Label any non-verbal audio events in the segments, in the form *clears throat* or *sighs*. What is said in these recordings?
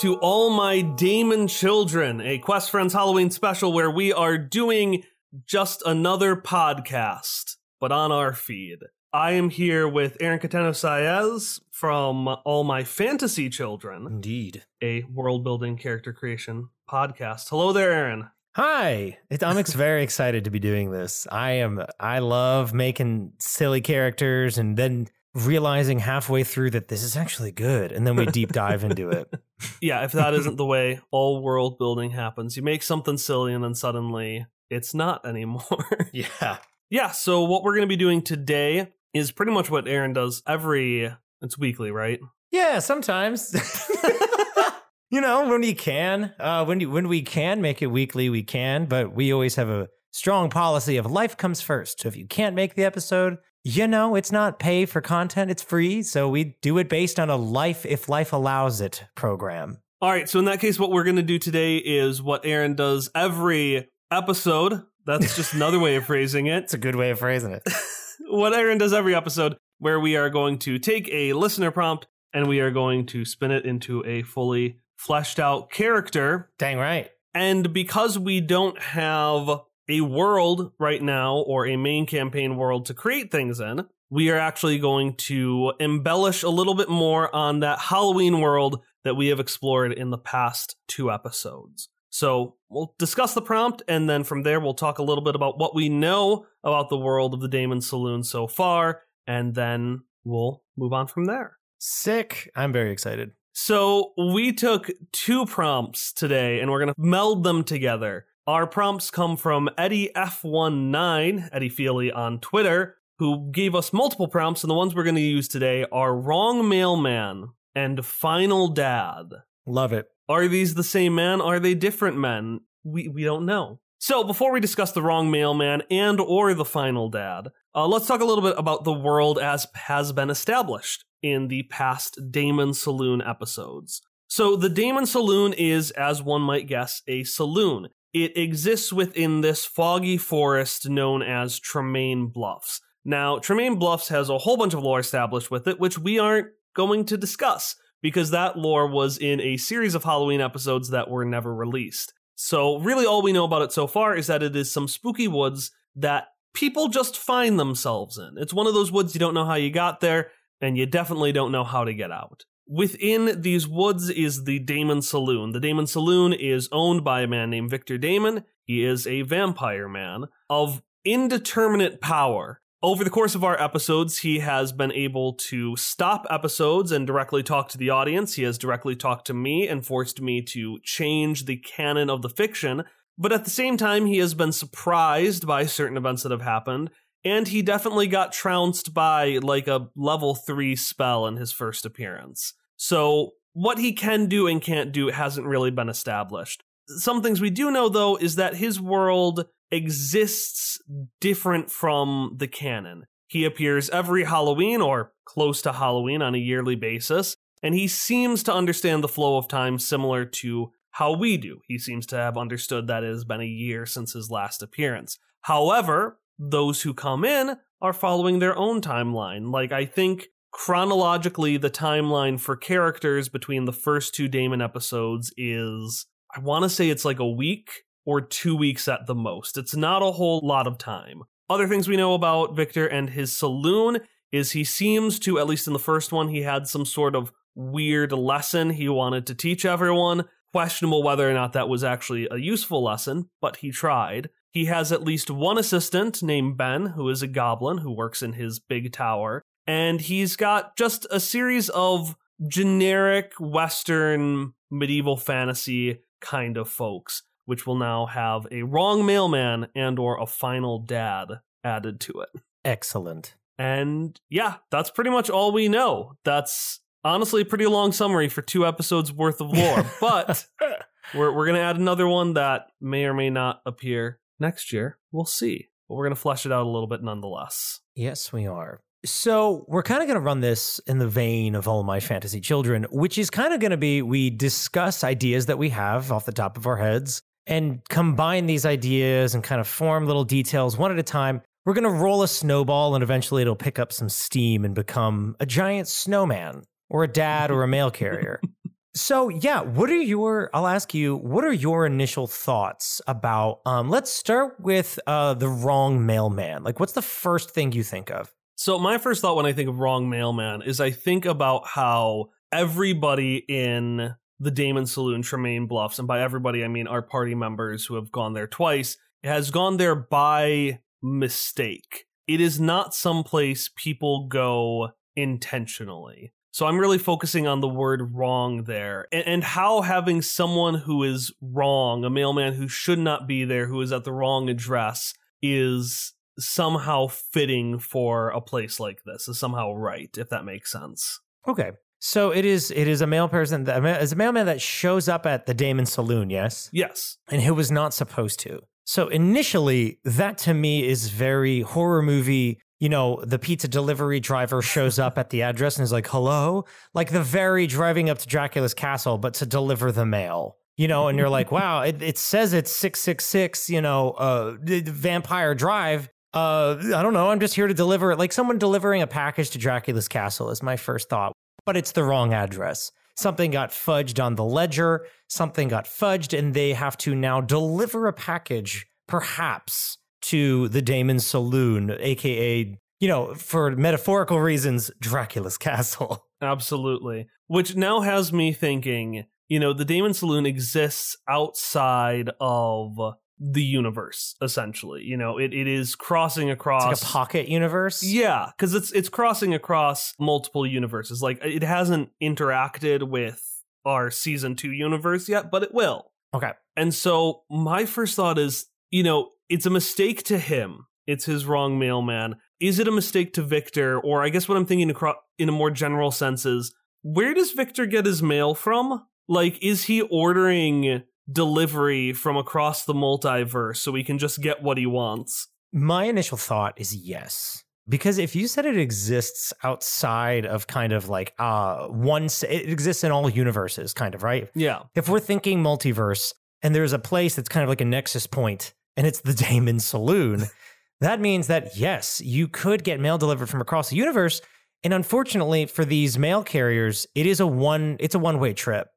to All My Damon Children, a Quest Friends Halloween special where we are doing just another podcast, but on our feed. I am here with Aaron Cateno Saez from All My Fantasy Children, Indeed. a world building character creation podcast. Hello there, Aaron. Hi, I'm very excited to be doing this. I am. I love making silly characters and then realizing halfway through that this is actually good, and then we deep dive into it. *laughs* Yeah, if that isn't the way all world building happens, you make something silly and then suddenly it's not anymore. *laughs* Yeah. yeah, so what we're going to be doing today is pretty much what Aaron does every it's weekly, right? Yeah. Sometimes. *laughs* you know, when we can, uh, when you, when we can make it weekly, we can. But we always have a strong policy of life comes first. So if you can't make the episode, you know, it's not pay for content; it's free. So we do it based on a life, if life allows it, program. All right, so in that case, what we're going to do today is what Aaron does every episode. That's *laughs* just another way of phrasing it. It's a good way of phrasing it. *laughs* What Aaron does every episode, where we are going to take a listener prompt and we are going to spin it into a fully fleshed out character. Dang right. And because we don't have a world right now or a main campaign world to create things in, we are actually going to embellish a little bit more on that Halloween world that we have explored in the past two episodes. So we'll discuss the prompt, and then from there, we'll talk a little bit about what we know about the world of the Damon Saloon so far, and then we'll move on from there. Sick. I'm very excited. So we took two prompts today and we're going to meld them together. Our prompts come from Eddie F19, Eddie Feely on Twitter, who gave us multiple prompts, and the ones we're going to use today are Wrong Mailman and Final Dad. Love it. Are these the same man? Are they different men? We we don't know. So before we discuss the wrong mailman and or the final dad, uh, let's talk a little bit about the world as has been established in the past Damon Saloon episodes. So the Damon Saloon is, as one might guess, a saloon. It exists within this foggy forest known as Tremaine Bluffs. Now, Tremaine Bluffs has a whole bunch of lore established with it, which we aren't going to discuss because that lore was in a series of Halloween episodes that were never released. So, really, all we know about it so far is that it is some spooky woods that people just find themselves in. It's one of those woods you don't know how you got there, and you definitely don't know how to get out. Within these woods is the Damon Saloon. The Damon Saloon is owned by a man named Victor Damon. He is a vampire man of indeterminate power. Over the course of our episodes, he has been able to stop episodes and directly talk to the audience. He has directly talked to me and forced me to change the canon of the fiction. But at the same time, he has been surprised by certain events that have happened. And he definitely got trounced by like a level 3 spell in his first appearance. So, what he can do and can't do hasn't really been established. Some things we do know, though, is that his world exists different from the canon. He appears every Halloween or close to Halloween on a yearly basis, and he seems to understand the flow of time similar to how we do. He seems to have understood that it has been a year since his last appearance. However, those who come in are following their own timeline. Like, I think chronologically, the timeline for characters between the first two Damon episodes is, I want to say it's like a week or two weeks at the most. It's not a whole lot of time. Other things we know about Victor and his saloon is he seems to, at least in the first one, he had some sort of weird lesson he wanted to teach everyone. Questionable whether or not that was actually a useful lesson, but he tried. He has at least one assistant named Ben, who is a goblin who works in his big tower. And he's got just a series of generic Western medieval fantasy kind of folks, which will now have a wrong mailman and or a final dad added to it. Excellent. And yeah, that's pretty much all we know. That's honestly a pretty long summary for two episodes worth of lore, *laughs* but we're, we're going to add another one that may or may not appear next year. We'll see. But we're going to flesh it out a little bit nonetheless. Yes, we are. So we're kind of going to run this in the vein of all my fantasy children, which is kind of going to be we discuss ideas that we have off the top of our heads and combine these ideas and kind of form little details one at a time. We're going to roll a snowball and eventually it'll pick up some steam and become a giant snowman or a dad or a mail *laughs* carrier. So yeah, what are your? I'll ask you. What are your initial thoughts about? Um, let's start with uh, the wrong mailman. Like, what's the first thing you think of? So my first thought when I think of wrong mailman is I think about how everybody in the Damon Saloon, Tremaine Bluffs, and by everybody I mean our party members who have gone there twice, has gone there by mistake. It is not someplace people go intentionally. So I'm really focusing on the word wrong there and, and, how having someone who is wrong, a mailman who should not be there, who is at the wrong address, is somehow fitting for a place like this, is somehow right, if that makes sense. Okay. So it is it is a male person that is a mailman that shows up at the Damon Saloon, yes? Yes. And who was not supposed to. So initially, that to me is very horror movie. You know, the pizza delivery driver shows up at the *laughs* address and is like, hello? Like the very driving up to Dracula's castle, but to deliver the mail. You know, and you're like, *laughs* wow, it, it says it's 666, you know, uh, Vampire Drive. Uh, I don't know. I'm just here to deliver it. Like someone delivering a package to Dracula's castle is my first thought but it's the wrong address. Something got fudged on the ledger, something got fudged, and they have to now deliver a package, perhaps, to the Damon Saloon, aka, you know, for metaphorical reasons, Dracula's castle. *laughs* Absolutely. Which now has me thinking, you know, the Damon Saloon exists outside of the universe essentially you know? It, it is crossing across it's like a pocket universe? Yeah because it's it's crossing across multiple universes. Like it hasn't interacted with our season two universe yet but it will. Okay. And so my first thought is you know it's a mistake to him. It's his wrong mailman. Is it a mistake to victor? Or i guess what i'm thinking across in a more general sense is where does victor get his mail from? Like is he ordering delivery from across the multiverse so he can just get what he wants? My initial thought is yes. Because if you said it exists outside of kind of like uh one it exists in all universes kind of, right? Yeah. If we're thinking multiverse and there's a place that's kind of like a nexus point and it's the *laughs* Damon Saloon, that means that yes, you could get mail delivered from across the universe and unfortunately for these mail carriers, it is a one it's a one-way trip.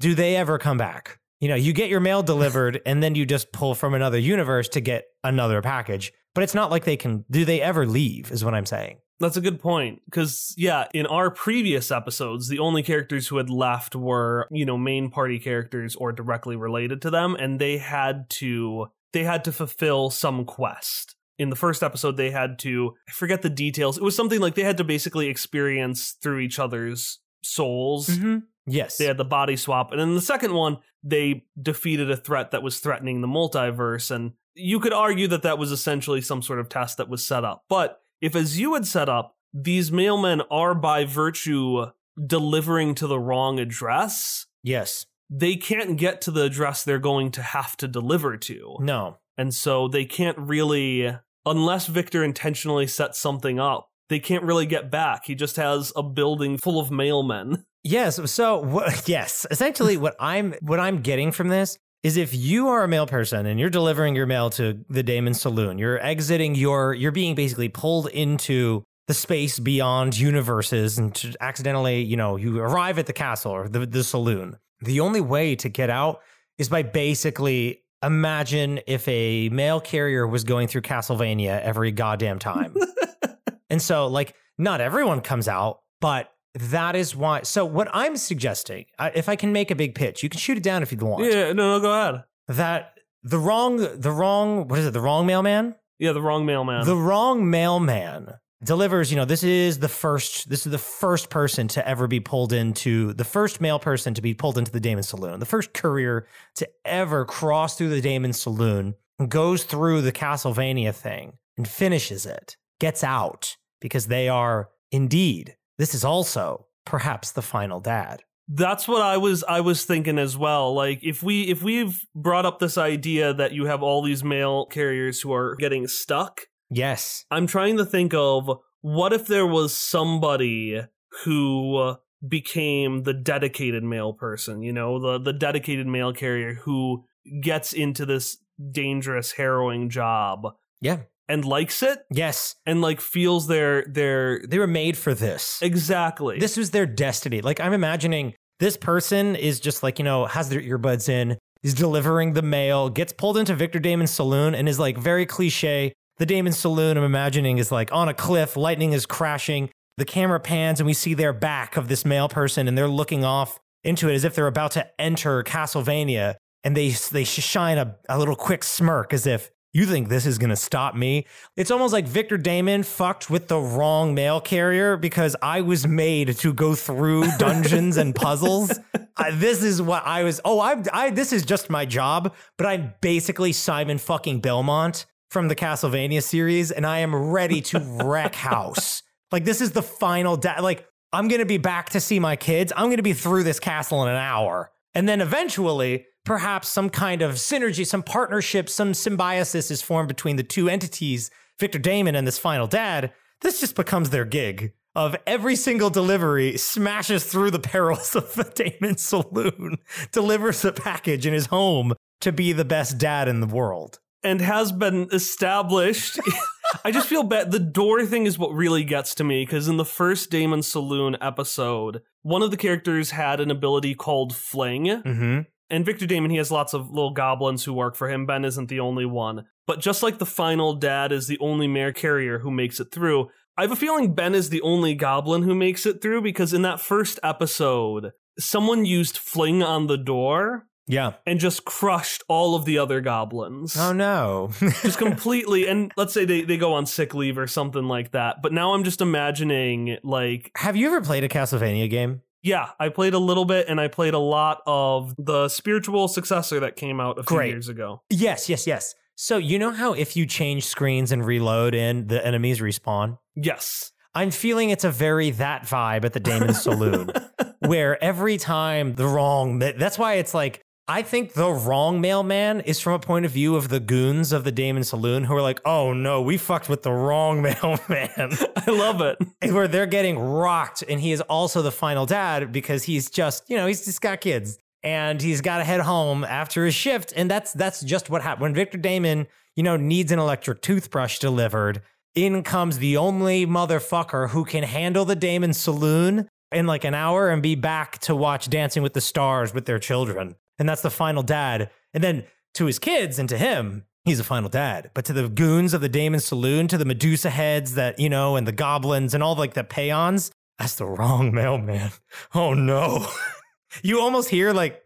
Do they ever come back? You know, you get your mail delivered *laughs* and then you just pull from another universe to get another package. But it's not like they can, do they ever leave, is what I'm saying. That's a good point. Because, yeah, in our previous episodes, the only characters who had left were, you know, main party characters or directly related to them. And they had to, they had to fulfill some quest. In the first episode, they had to, I forget the details. It was something like they had to basically experience through each other's souls. Mm-hmm. Yes. They had the body swap. And in the second one, they defeated a threat that was threatening the multiverse. And you could argue that that was essentially some sort of test that was set up. But if, as you had set up, these mailmen are by virtue delivering to the wrong address, yes, they can't get to the address they're going to have to deliver to. No. And so they can't really, unless Victor intentionally sets something up, they can't really get back. He just has a building full of mailmen. *laughs* Yes. So what, *laughs* yes, essentially what I'm what I'm getting from this is if you are a mail person and you're delivering your mail to the Damon Saloon, you're exiting your you're being basically pulled into the space beyond universes and to accidentally, you know, you arrive at the castle or the, the saloon. The only way to get out is by basically imagine if a mail carrier was going through Castlevania every goddamn time. *laughs* and so like not everyone comes out, but that is why. So what I'm suggesting, if I can make a big pitch, you can shoot it down if you want. Yeah, no, no, go ahead. That the wrong, the wrong, what is it? The wrong mailman. Yeah, the wrong mailman. The wrong mailman delivers. You know, this is the first. This is the first person to ever be pulled into the first male person to be pulled into the Damon Saloon. The first courier to ever cross through the Damon Saloon goes through the Castlevania thing and finishes it. Gets out because they are indeed this is also perhaps the final dad. That's what I was I was thinking as well. Like if we if we've brought up this idea that you have all these mail carriers who are getting stuck. Yes. I'm trying to think of what if there was somebody who uh, became the dedicated mail person, you know, the the dedicated mail carrier who gets into this dangerous harrowing job. Yeah and likes it yes and like feels their their they were made for this exactly this was their destiny like i'm imagining This person is just like, you know, has their earbuds in, is delivering the mail, gets pulled into Victor Damon's saloon, and is like very cliche. The Damon saloon, I'm imagining, is like on a cliff, lightning is crashing. The camera pans, and we see their back of this male person, and they're looking off into it as if they're about to enter Castlevania. And they they shine a, a little quick smirk as if you think this is going to stop me? It's almost like Victor Damon fucked with the wrong mail carrier because I was made to go through *laughs* dungeons and puzzles. *laughs* I, this is what I was. Oh, I, I, this is just my job, but I'm basically Simon fucking Belmont from the Castlevania series, and I am ready to wreck *laughs* house. Like, this is the final, da- like, I'm going to be back to see my kids. I'm going to be through this castle in an hour. And then eventually, perhaps some kind of synergy, some partnership, some symbiosis is formed between the two entities, Victor Damon and this final dad. This just becomes their gig of every single delivery smashes through the perils *laughs* of the Damon saloon, *laughs* delivers a package in his home to be the best dad in the world. And has been established. *laughs* I just feel bad. The door thing is what really gets to me because in the first Damon Saloon episode, one of the characters had an ability called Fling. Mm-hmm and Victor Damon, he has lots of little goblins who work for him. Ben isn't the only one. But just like the final dad is the only mail carrier who makes it through, I have a feeling Ben is the only goblin who makes it through because in that first episode, someone used fling on the door. Yeah. And just crushed all of the other goblins. Oh no. *laughs* just completely and let's say they, they go on sick leave or something like that. But now I'm just imagining like Have you ever played a Castlevania game? Yeah, I played a little bit and I played a lot of the spiritual successor that came out a few Great. years ago. Yes, yes, yes. So you know how if you change screens and reload and the enemies respawn? Yes. I'm feeling it's a very that vibe at the Damon Saloon, *laughs* where every time the wrong, that's why it's like I think the wrong mailman is from a point of view of the goons of the Damon Saloon who are like, oh no, we fucked with the wrong *laughs* mailman. *laughs* I love it. Where they're getting rocked. And he is also the final dad because he's just, you know, he's just got kids and he's got to head home after his shift. And that's that's just what happened. When Victor Damon, you know, needs an electric toothbrush delivered, in comes the only motherfucker who can handle the Damon Saloon in like an hour and be back to watch Dancing with the Stars with their children and that's the final dad. And then to his kids and to him, he's a final dad. But to the goons of the Damon Saloon, to the Medusa heads that, you know, and the goblins and all like the peons, that's the wrong *laughs* mailman. Oh no. *laughs* you almost hear like,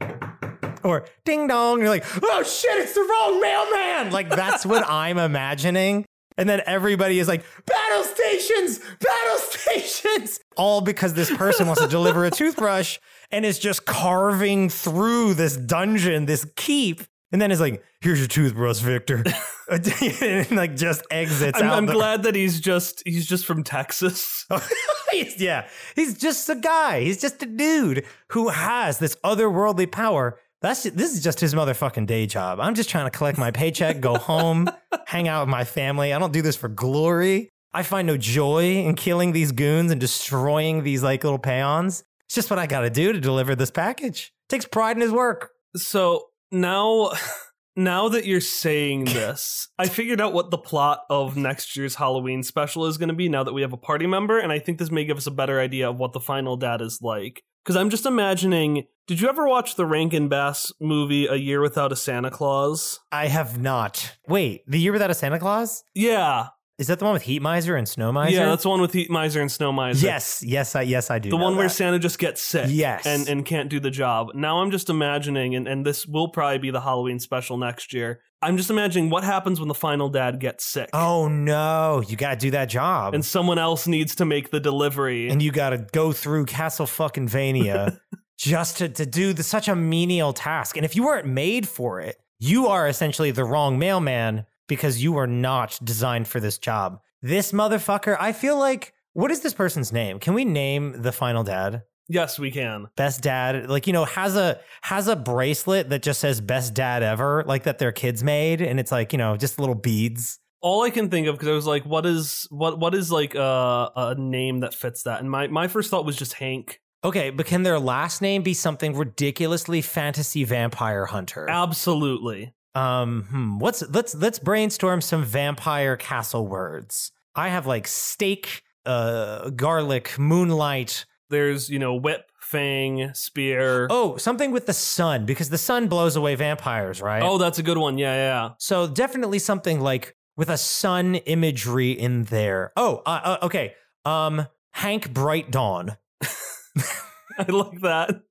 or ding dong, you're like, oh shit, it's the wrong mailman. Like that's what *laughs* I'm imagining. And then everybody is like, battle stations, battle stations. All because this person wants to deliver a toothbrush and is just carving through this dungeon, this keep. And then it's like, here's your toothbrush, Victor. *laughs* *laughs* and like just exits I'm, out. I'm the- glad that he's just he's just from Texas. *laughs* Oh, he's- yeah, he's just a guy. He's just a dude who has this otherworldly power. That's this is just his motherfucking day job. I'm just trying to collect my paycheck, go home, hang out with my family. I don't do this for glory. I find no joy in killing these goons and destroying these like little peons. It's just what I got to do to deliver this package. Takes pride in his work. So now *laughs* now that you're saying *laughs* this, I figured out what the plot of next year's Halloween special is going to be now that we have a party member and I think this may give us a better idea of what the final dad is like. Cuz I'm just imagining, did you ever watch the Rankin Bass movie A Year Without a Santa Claus? I have not. Wait, the year without a Santa Claus? Yeah. Is that the one with Heat Miser and Snow Miser? Yeah, that's the one with Heat Miser and Snow Miser. yes, yes, I yes I do. the one where. Santa just gets sick Yes. and, and can't do the job. Now I'm just imagining, and, and this will probably be the Halloween special next year. I'm just imagining what happens when the final dad gets sick. Oh no, you got to do that job. And someone else needs to make the delivery. and you got to go through Castle fucking Vania *laughs* just to, to do the, such a menial task. And if you weren't made for it, you are essentially the wrong mailman because you are not designed for this job. This motherfucker, I feel like, what is this person's name? Can we name the final dad? yes, we can. Best dad, like you know, has a has a bracelet that just says best dad ever, like that their kids made, and it's like you know, just little beads. All I can think of because I was like, what is what what is like a, a name that fits that? And my my first thought was just Hank. Okay, but can their last name be something ridiculously fantasy vampire hunter? Absolutely. Um, hmm, what's let's let's brainstorm some vampire castle words. I have like stake, uh, garlic, moonlight. There's you know whip, fang, spear. Oh, something with the sun because the sun blows away vampires, right? Oh, that's a good one. Yeah, yeah. So definitely something like with a sun imagery in there. Oh, uh, uh, okay. Um, Hank Bright Dawn. *laughs* *laughs* I like that.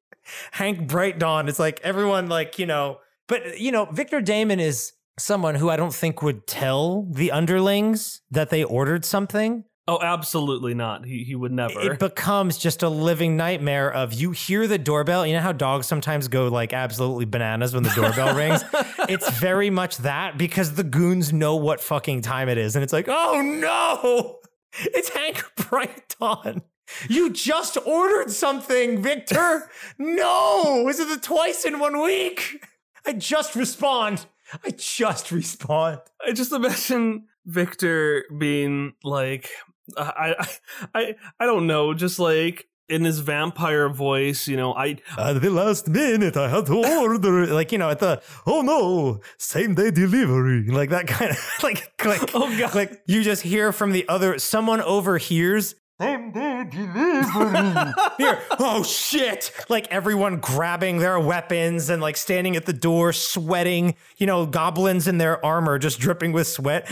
Hank Bright Dawn. It's like everyone, like you know, but you know, Victor Damon is someone who I don't think would tell the underlings that they ordered something. Oh, absolutely not. He he would never. It becomes just a living nightmare of you hear the doorbell. You know how dogs sometimes go like absolutely bananas when the doorbell *laughs* rings? It's very much that because the goons know what fucking time it is. And it's like, oh no, *laughs* it's Hank Bright Dawn. You just ordered something, Victor. *laughs* No, is it the twice in one week? I just respond. I just respond. I just imagine Victor being like, I, I, I, I don't know, just like in his vampire voice, you know, I At the last minute, I had to order, like you know, at the oh no, same day delivery, like that kind of *laughs* like like Oh, God. like you just hear from the other someone overhears. Same day delivery. Here, oh shit! Like everyone grabbing their weapons and like standing at the door, sweating. You know, goblins in their armor just dripping with sweat,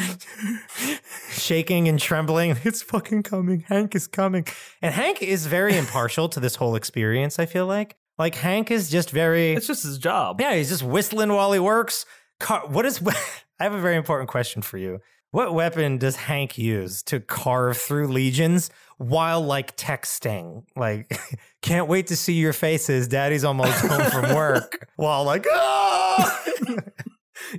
*laughs* shaking and trembling. *laughs* It's fucking coming. Hank is coming. And Hank is very impartial to this whole experience, I feel like. Like Hank is just very it's just his job. Yeah, he's just whistling while he works. Car- what is *laughs* I have a very important question for you. What weapon does Hank use to carve through legions while like texting? Like, *laughs* can't wait to see your faces. Daddy's almost home from *laughs* work. While like, oh!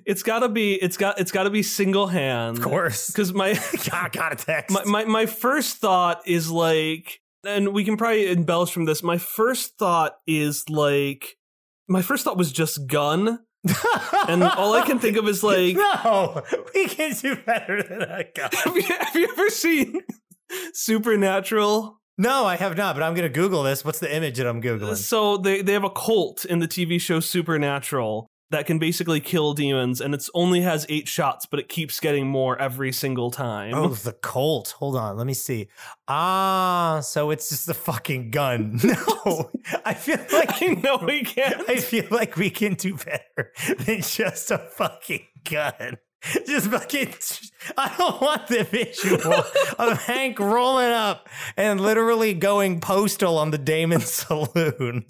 It's gotta be. It's got. It's gotta be single hand. of course. Because my, *laughs* God, gotta text. my my my first thought is like, and we can probably embellish from this. My first thought is like, my first thought was just gun, and all I can think of is like, no, we can do better than a gun. have you, have you ever seen Supernatural? No, I have not, but I'm gonna Google this. What's the image that I'm Googling? So they they have a Colt in the TV show Supernatural that can basically kill demons, and it only has eight shots, but it keeps getting more every single time. Oh, the Colt. Hold on, let me see. Ah, so it's just a fucking gun. *laughs* No, I feel *laughs* like I know we can't. I feel like we can do better than just a fucking gun. *laughs* Just fucking. I don't want the visual of Hank rolling up and literally going postal on the Damon *laughs* Saloon.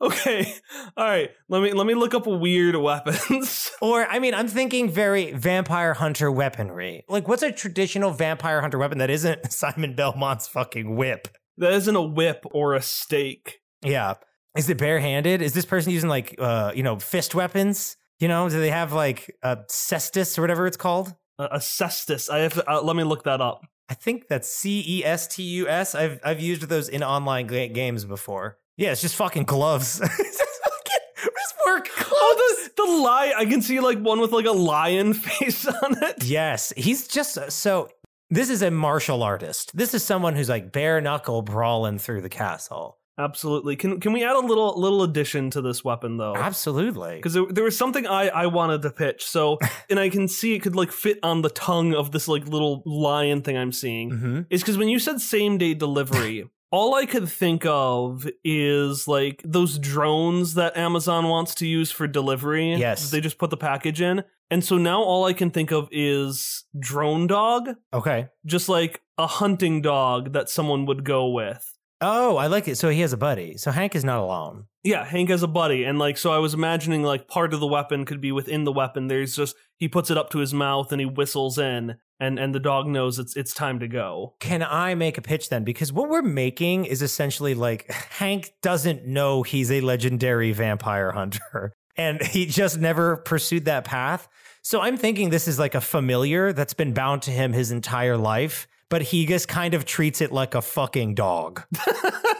Okay, all right. Let me let me look up weird weapons. *laughs* Or, I mean, I'm thinking very vampire hunter weaponry. Like, what's a traditional vampire hunter weapon that isn't Simon Belmont's fucking whip? that isn't a whip or a stake. Yeah. Is it barehanded? Is this person using like, uh, you know, fist weapons? You know, do they have like a cestus or whatever it's called? A, a cestus. I have. To, uh, let me look that up. I think that's C E S T U S. I've I've used those in online ga- games before. Yeah, it's just fucking gloves. *laughs* just work gloves. Oh, the the lion. I can see like one with like a lion *laughs* face on it. Yes, he's just so. This is a martial artist. This is someone who's like bare knuckle brawling through the castle. Absolutely. Can can we add a little little addition to this weapon though? Absolutely. Because there, there was something I, I wanted to pitch. So, *laughs* and I can see it could like fit on the tongue of this like little lion thing I'm seeing. hmm Is because when you said same day delivery, *laughs* all I could think of is like those drones that Amazon wants to use for delivery. Yes. They just put the package in. And so now all I can think of is drone dog, Okay. just like a hunting dog that someone would go with. Oh, I like it. So he has a buddy. So Hank is not alone. Yeah, Hank has a buddy, and like so, I was imagining like part of the weapon could be within the weapon. There's just he puts it up to his mouth and he whistles in, and and the dog knows it's it's time to go. Can I make a pitch then? Because what we're making is essentially like Hank doesn't know he's a legendary vampire hunter *laughs* and he just never pursued that path. So I'm thinking this is like a familiar that's been bound to him his entire life, but he just kind of treats it like a fucking dog.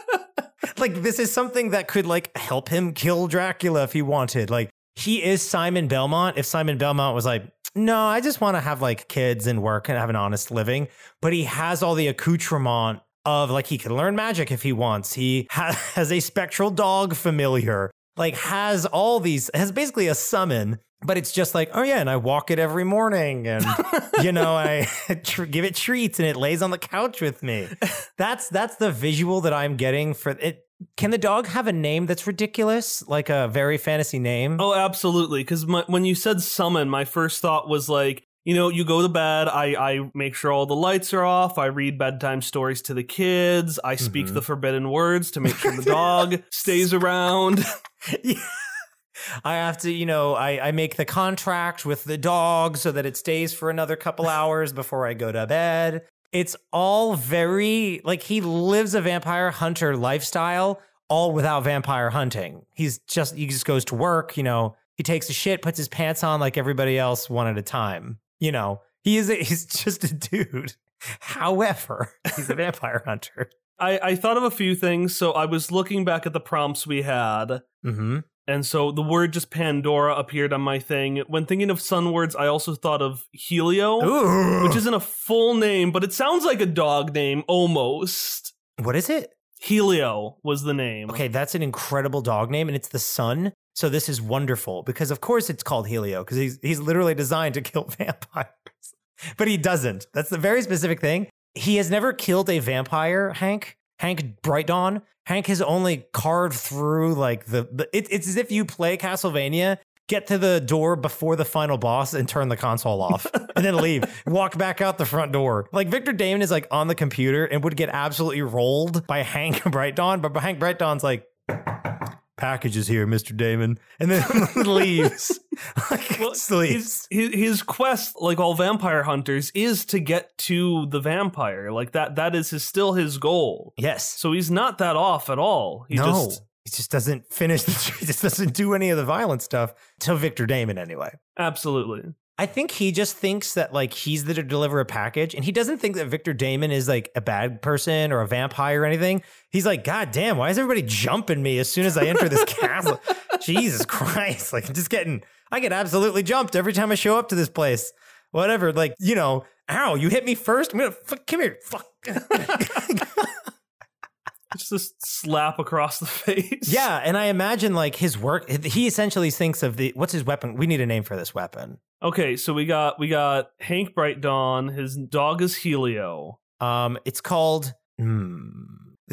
*laughs* like this is something that could like help him kill Dracula if he wanted. Like he is Simon Belmont. If Simon Belmont was like, no, I just want to have like kids and work and have an honest living, but he has all the accoutrement of like he can learn magic if he wants. He ha- *laughs* has a spectral dog familiar, like has all these, has basically a summon. But it's just like, oh yeah, and I walk it every morning, and you know, I *laughs* tr- give it treats, and it lays on the couch with me. That's that's the visual that I'm getting for it. Can the dog have a name that's ridiculous, like a very fantasy name? Oh, absolutely. Because when you said summon, my first thought was like, you know, you go to bed, I, I make sure all the lights are off, I read bedtime stories to the kids, I speak Mhm. the forbidden words to make sure the *laughs* dog stays around. Yeah. *laughs* I have to, you know, I, I make the contract with the dog so that it stays for another couple *laughs* hours before I go to bed. It's all very like he lives a vampire hunter lifestyle, all without vampire hunting. He's just he just goes to work, you know, he takes a shit, puts his pants on like everybody else one at a time. You know, he is a, *laughs* he's just a dude. However, *laughs* he's a vampire hunter. I, I thought of a few things. So I was looking back at the prompts we had. Mm-hmm. And so the word just Pandora appeared on my thing. When thinking of sun words, I also thought of Helio, Ooh. which isn't a full name, but it sounds like a dog name almost. what is it? Helio was the name. Okay, that's an incredible dog name, and it's the sun. So this is wonderful because, of course, it's called Helio because he's he's literally designed to kill *laughs* vampires, but he doesn't. That's the very specific thing. He has never killed a vampire, Hank. Hank Bright Dawn. Hank has only carved through like the, the it, it's as if you play Castlevania, get to the door before the final boss and turn the console off, *laughs* and then leave, walk back out the front door. Like Victor Damon is like on the computer and would get absolutely rolled by Hank *laughs* Bright Dawn, but Hank Bright Dawn's like packages here, Mr. Damon, and then *laughs* leaves. *laughs* like, Well, leaves. his, his his quest, like all vampire hunters, is to get to the vampire. Like that that is his still his goal. Yes. So he's not that off at all. He no. just he just doesn't finish the *laughs* he just doesn't do any of the violent stuff to Victor Damon anyway. absolutely. I think he just thinks that like he's to deliver a package and he doesn't think that Victor Damon is like a bad person or a vampire or anything. He's like, God damn, why is everybody jumping me as soon as I enter this *laughs* castle? Jesus Christ. Like I'm just getting I get absolutely jumped every time I show up to this place. Whatever. Like, you know, ow, you hit me first. I'm gonna fuck come here. Fuck. *laughs* *laughs* Just a slap across the *laughs* face. yeah, and I imagine like his work he essentially thinks of the what's his weapon? We need a name for this weapon. Okay, so we got we got Hank Bright Dawn. His dog is Helio. Um, it's called. Hmm,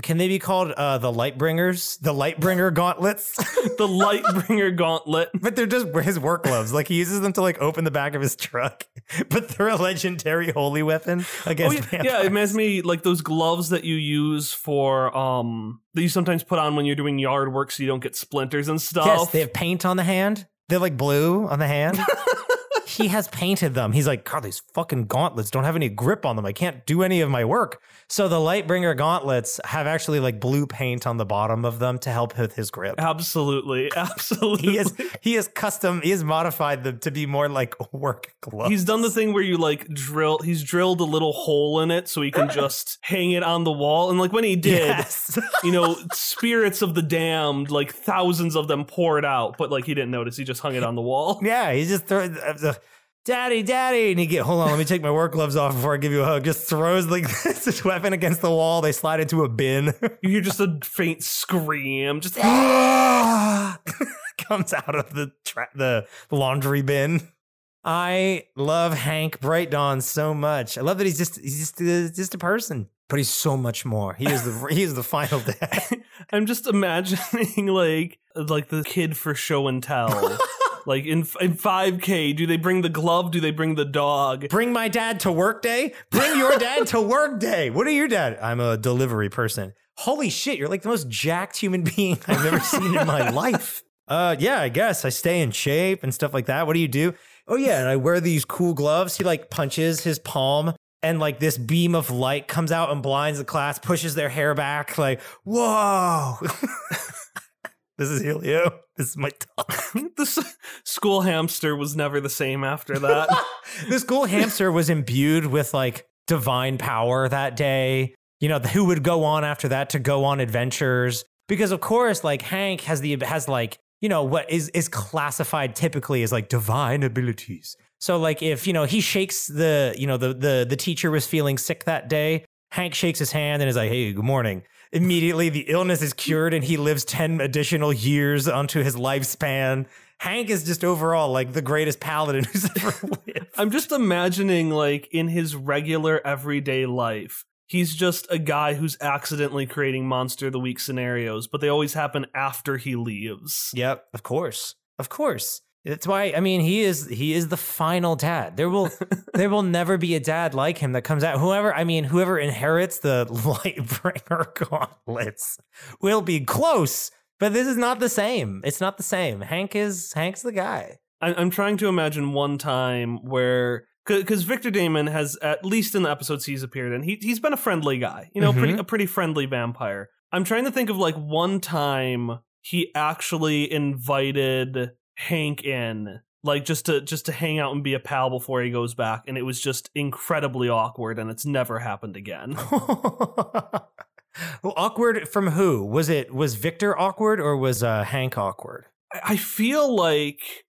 can they be called uh, the Lightbringers? The Lightbringer gauntlets? *laughs* *laughs* The Lightbringer Gauntlet. but they're just his work gloves. Like he uses them to like open the back of his truck. *laughs* But they're a legendary holy weapon Oh against yeah, vampires. yeah, it reminds me like those gloves that you use for um that you sometimes put on when you're doing yard work so you don't get splinters and stuff. Yes, they have paint on the hand. They're like blue on the hand. He has painted them. He's like, God, these fucking gauntlets don't have any grip on them. I can't do any of my work. So the Lightbringer gauntlets have actually like blue paint on the bottom of them to help with his grip. absolutely, absolutely. *laughs* He is he is custom. He has modified them to be more like work gloves. He's done the thing where you like drill. He's drilled a little hole in it so he can *laughs* just hang it on the wall. And like when he did, Yes. *laughs* you know, spirits of the damned, like thousands of them poured out, but like he didn't notice. He just hung it on the wall. yeah, he just throws the uh, uh, daddy, daddy, and he get hold on. Let me take my work gloves off before I give you a hug. Just throws like *laughs* this weapon against the wall. They slide into a bin. *laughs* You hear just a faint scream. Just *gasps* *gasps* comes out of the tra- the laundry bin. I love Hank Bright Dawn so much. I love that he's just he's just uh, just a person, but he's so much more. He is the *laughs* he is the final dad. I'm just imagining like like the kid for show and tell. Like in in 5K, do they bring the glove? Do they bring the dog? Bring my dad to work day. Bring your dad to work day. What are your dad? I'm a delivery person. Holy shit, you're like the most jacked human *laughs* being I've ever seen in my life. Uh, yeah, I guess I stay in shape and stuff like that. What do you do? Oh yeah, and I wear these cool gloves. He like punches his palm. And like this beam of light comes out and blinds the class, pushes their hair back, like, whoa. *laughs* this is Helio. This is my dog. *laughs* the s- school hamster was never the same after that. *laughs* this school hamster was imbued with like divine power that day. You know, who would go on after that to go on adventures? Because of course, like Hank has the has like you know what is is classified typically as like divine abilities. So like if you know he shakes the you know the the the teacher was feeling sick that day, Hank shakes his hand and is like, "Hey, good morning." Immediately, the illness is cured and he lives ten additional years onto his lifespan. Hank is just overall like the greatest paladin *laughs* who's ever lived. I'm just imagining like in his regular everyday life, he's just a guy who's accidentally creating monster of the week scenarios, but they always happen after he leaves. Yep, of course. Of course. That's why I mean he is he is the final dad. There will *laughs* there will never be a dad like him that comes out. Whoever I mean whoever inherits the *laughs* Lightbringer gauntlets will be close, but this is not the same. It's not the same. Hank is Hank's the guy. I- I'm trying to imagine one time where because Victor Damon has at least in the episodes he's appeared in, he he's been a friendly guy, you know, pretty Mhm. a pretty friendly vampire. I'm trying to think of like one time he actually invited Hank in, like just to just to hang out and be a pal before he goes back, and it was just incredibly awkward, and it's never happened again. *laughs* well, awkward from who? Was it was Victor awkward or was uh, Hank awkward? I- I feel like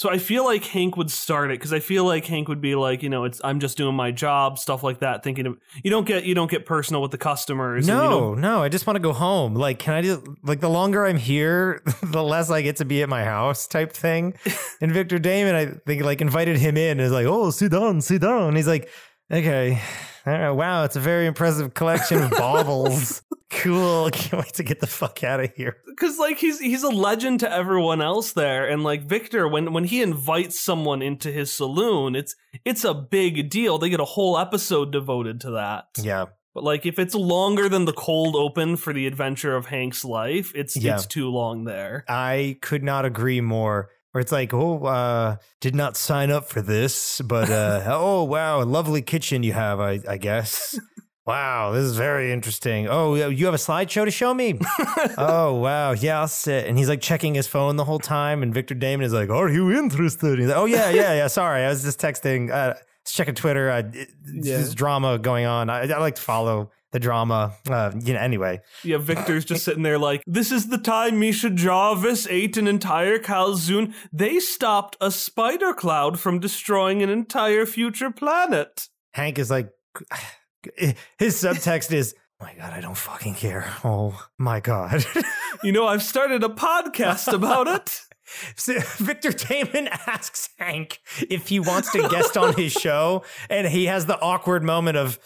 so I feel like Hank would start it because I feel like Hank would be like, you know, it's I'm just doing my job, stuff like that. Thinking of you don't get you don't get personal with the customers. and No, no, I just want to go home. Like, can I just like the longer I'm here, *laughs* the less I get to be at my house type thing. *laughs* And Victor Damon, I think like invited him in and is like, oh, sit down, sit down. He's like, okay. Right, wow, it's a very impressive collection of baubles. *laughs* cool. *laughs* Can't wait to get the fuck out of here. because like he's he's a legend to everyone else there and like victor when when he invites someone into his saloon it's it's a big deal they get a whole episode devoted to that Yeah. but like if it's longer than the cold open for the adventure of hank's life it's Yeah. it's too long there I could not agree more. Where it's like, oh, uh, did not sign up for this, but uh, *laughs* oh wow, a lovely kitchen you have, I, I guess. *laughs* Wow, this is very interesting. Oh, you have a slideshow to show me? *laughs* oh wow, yeah, I'll sit. And he's like checking his phone the whole time, and Victor Damon is like, "Are you interested?" He's like, "Oh yeah, yeah, yeah. Sorry, I was just texting. Uh, just checking Twitter. It- Yeah. There's drama going on. I, I like to follow the drama. Uh, you know, anyway. yeah victor's just sitting there like this is the time misha jarvis ate an entire calzoon they stopped a spider cloud from destroying an entire future planet Hank is like, *sighs* his subtext is, oh my God, I don't fucking care. Oh my God. *laughs* you know i've started a podcast about it *laughs* So Victor Damon asks Hank if he wants to guest on his *laughs* show, and he has the awkward moment of,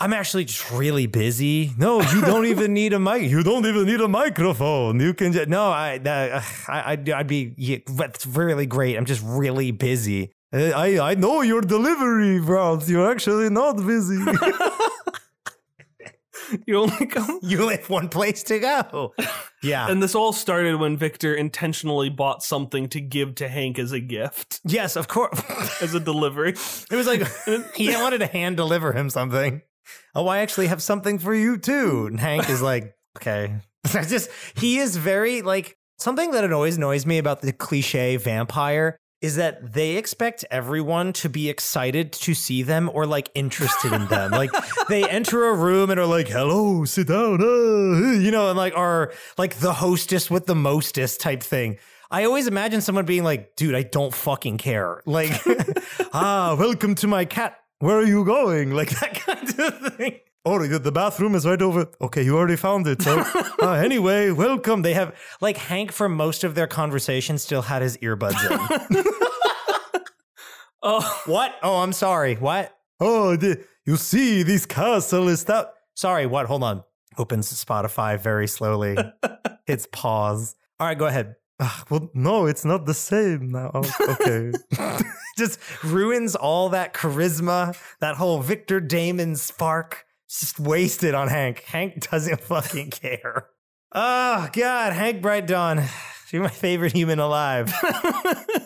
I'm actually just really busy. No, you don't even need a mic. You don't even need a microphone. You can just, no, I, I, I'd, I'd be, yeah, that's really great. I'm just really busy. I, I know your delivery routes. You're actually not busy. *laughs* you only come you only have one place to go. Yeah. And this all started when Victor intentionally bought something to give to Hank as a gift, yes, of course. *laughs* as a delivery. It was like *laughs* he wanted to hand deliver him something. Oh, I actually have something for you too. And Hank is like, *laughs* okay. *laughs* I just he is very like something that always annoys me about the cliche vampire is that they expect everyone to be excited to see them or like interested in them. like *laughs* they enter a room and are like, "Hello, sit down," uh, you know, and like are like the hostess with the mostest type thing. I always imagine someone being like, dude, I don't fucking care. Like, ah, welcome to my cat. Where are you going? Like *laughs* that kind of thing. Oh, the bathroom is right over. Okay, you already found it. So, *laughs* uh, anyway, welcome. They have, like, Hank for most of their conversation still had his earbuds in. *laughs* Oh, what? Oh, I'm sorry. What? Oh, the, you see, this castle is that. Sorry, what? Hold on. Opens Spotify very slowly. Hits pause. All right, go ahead. "Ah, well, no, it's not the same now. Okay. Just ruins all that charisma, that whole Victor Damon spark. It's just wasted on Hank. Hank doesn't *laughs* fucking care. Oh, God. Hank Bright Dawn. *sighs* You're my favorite human alive.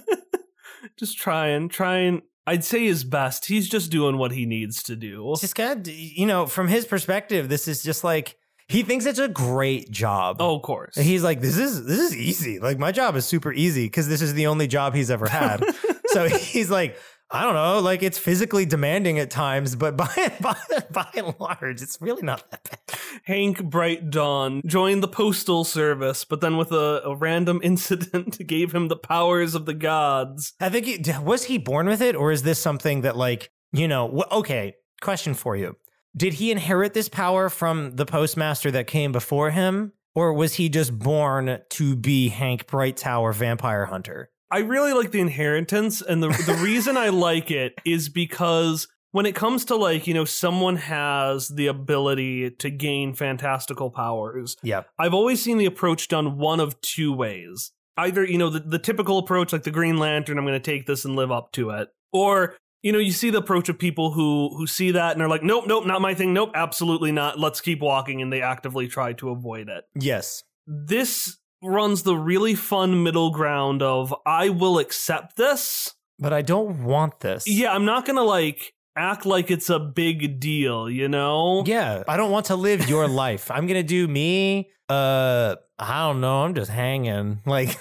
*laughs* just trying, trying. I'd say his best. He's just doing what he needs to do. Just kind of, you know, from his perspective, this is just like, he thinks it's a great job. Oh, of course. And he's like, this is this is easy. Like my job is super easy because this is the only job he's ever had. *laughs* so *laughs* he's like, I don't know, like it's physically demanding at times, but by *laughs* by, by and large, it's really not that bad. Hank Bright Dawn joined the postal service, but then with a, a random *laughs* incident gave him the powers of the gods. I think he, was he born with it, or is this something that like you know? okay, question for you: Did he inherit this power from the postmaster that came before him, or was he just born to be Hank Bright Tower vampire hunter? I really like the inheritance, and the the reason I *laughs* like it is because when it comes to like, you know, someone has the ability to gain fantastical powers, Yeah. I've always seen the approach done one of two ways. Either, you know, the, the typical approach, like the Green Lantern, I'm going to take this and live up to it. Or, you know, you see the approach of people who who see that and are like, nope, nope, not my thing. Nope, absolutely not. Let's keep walking. And they actively try to avoid it. Yes. This runs the really fun middle ground of I will accept this. But I don't want this. Yeah, I'm not going to like act like it's a big deal, you know? Yeah. I don't want to live your *laughs* life. I'm going to do me. Uh, I don't know. I'm just hanging. *laughs* Like,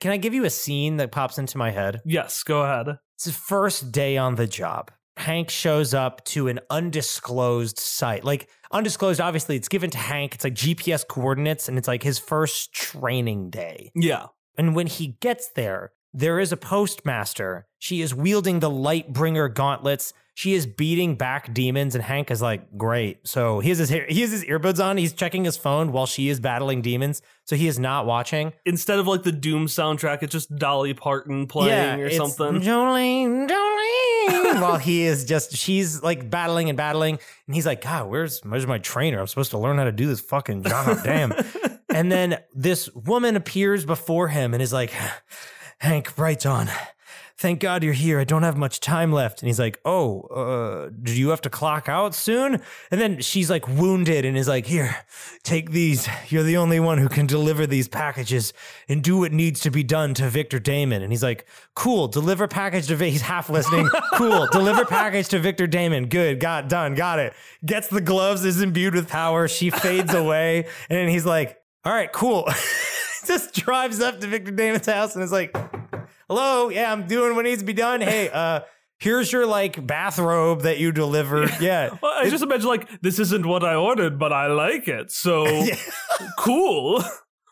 can I give you a scene that pops into my head? Yes, go ahead. It's his first day on the job. Hank shows up to an undisclosed site. Like, undisclosed, obviously, it's given to Hank. It's like GPS coordinates, and it's like his first training day. Yeah. And when he gets there, there is a postmaster. She is wielding the Lightbringer gauntlets. She is beating back demons, and Hank is like, "Great!" So he has his he has his earbuds on. He's checking his phone while she is battling demons. So he is not watching. Instead of like the Doom soundtrack, it's just Dolly Parton playing or it's something. Jolene, Jolene. *laughs* while he is just, she's like battling and battling, and he's like, "God, where's where's my trainer? I'm supposed to learn how to do this fucking job. Damn." *laughs* and then this woman appears before him and is like, Hank Brighton, thank God you're here. I don't have much time left. And he's like, Oh, uh, do you have to clock out soon? And then she's like wounded and is like, Here, take these. You're the only one who can deliver these packages and do what needs to be done to Victor Damon. And he's like, Cool, deliver package to Vic. *laughs* He's half listening. cool, deliver package to Victor Damon. Good, got done, got it. Gets the gloves, is imbued with power. She fades *laughs* away. And then he's like, All right, cool. *laughs* Just drives up to Victor Damon's house and is like, hello yeah i'm doing what needs to be done. Hey *laughs* uh here's your like bathrobe that you delivered. Yeah. Well, I just imagine like this isn't what I ordered, but I like it. So *laughs* cool.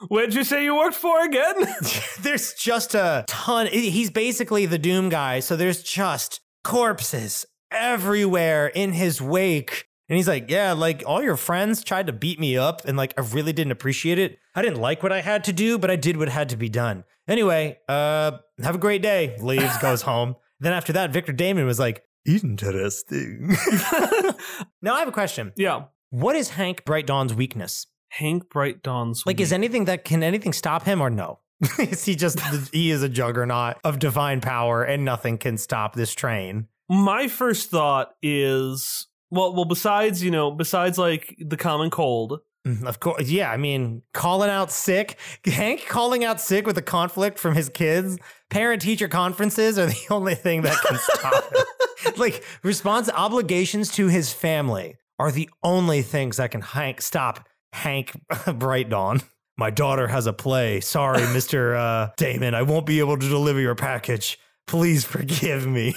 Where'd you say you worked for again? *laughs* there's just a ton. He's basically the doom guy so there's just corpses everywhere in his wake and he's like yeah like all your friends tried to beat me up and like i really didn't appreciate it. I didn't like what i had to do but i did what had to be done. Anyway uh have a great day. Leaves goes *laughs* home. Then after that victor damon was like interesting. *laughs* Now i have a question. Yeah. what is hank bright dawn's weakness? Hank Bright Dawn's like is anything that can anything stop him or no? *laughs* Is he just he is a juggernaut of divine power and nothing can stop this train? My first thought is well well besides, you know, besides like the common cold, Mm, Of course, yeah. I mean, calling out sick, Hank calling out sick with a conflict from his kids. Parent teacher conferences are the *laughs* only thing that can stop it. *laughs* Like response obligations to his family are the only things that can Hank stop Hank *laughs* Bright Dawn. My daughter has a play. Sorry, Mister uh, Damon, I won't be able to deliver your package. Please forgive me.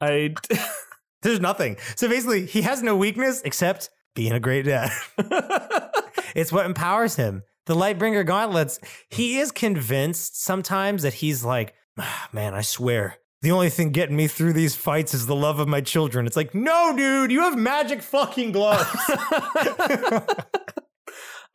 I There's nothing. So basically, he has no weakness except being a great dad. *laughs* It's what empowers him. The Lightbringer gauntlets, he is convinced sometimes that he's like, "Ah, man, I swear, the only thing getting me through these fights is the love of my children. It's like, no, dude, you have magic fucking gloves. *laughs*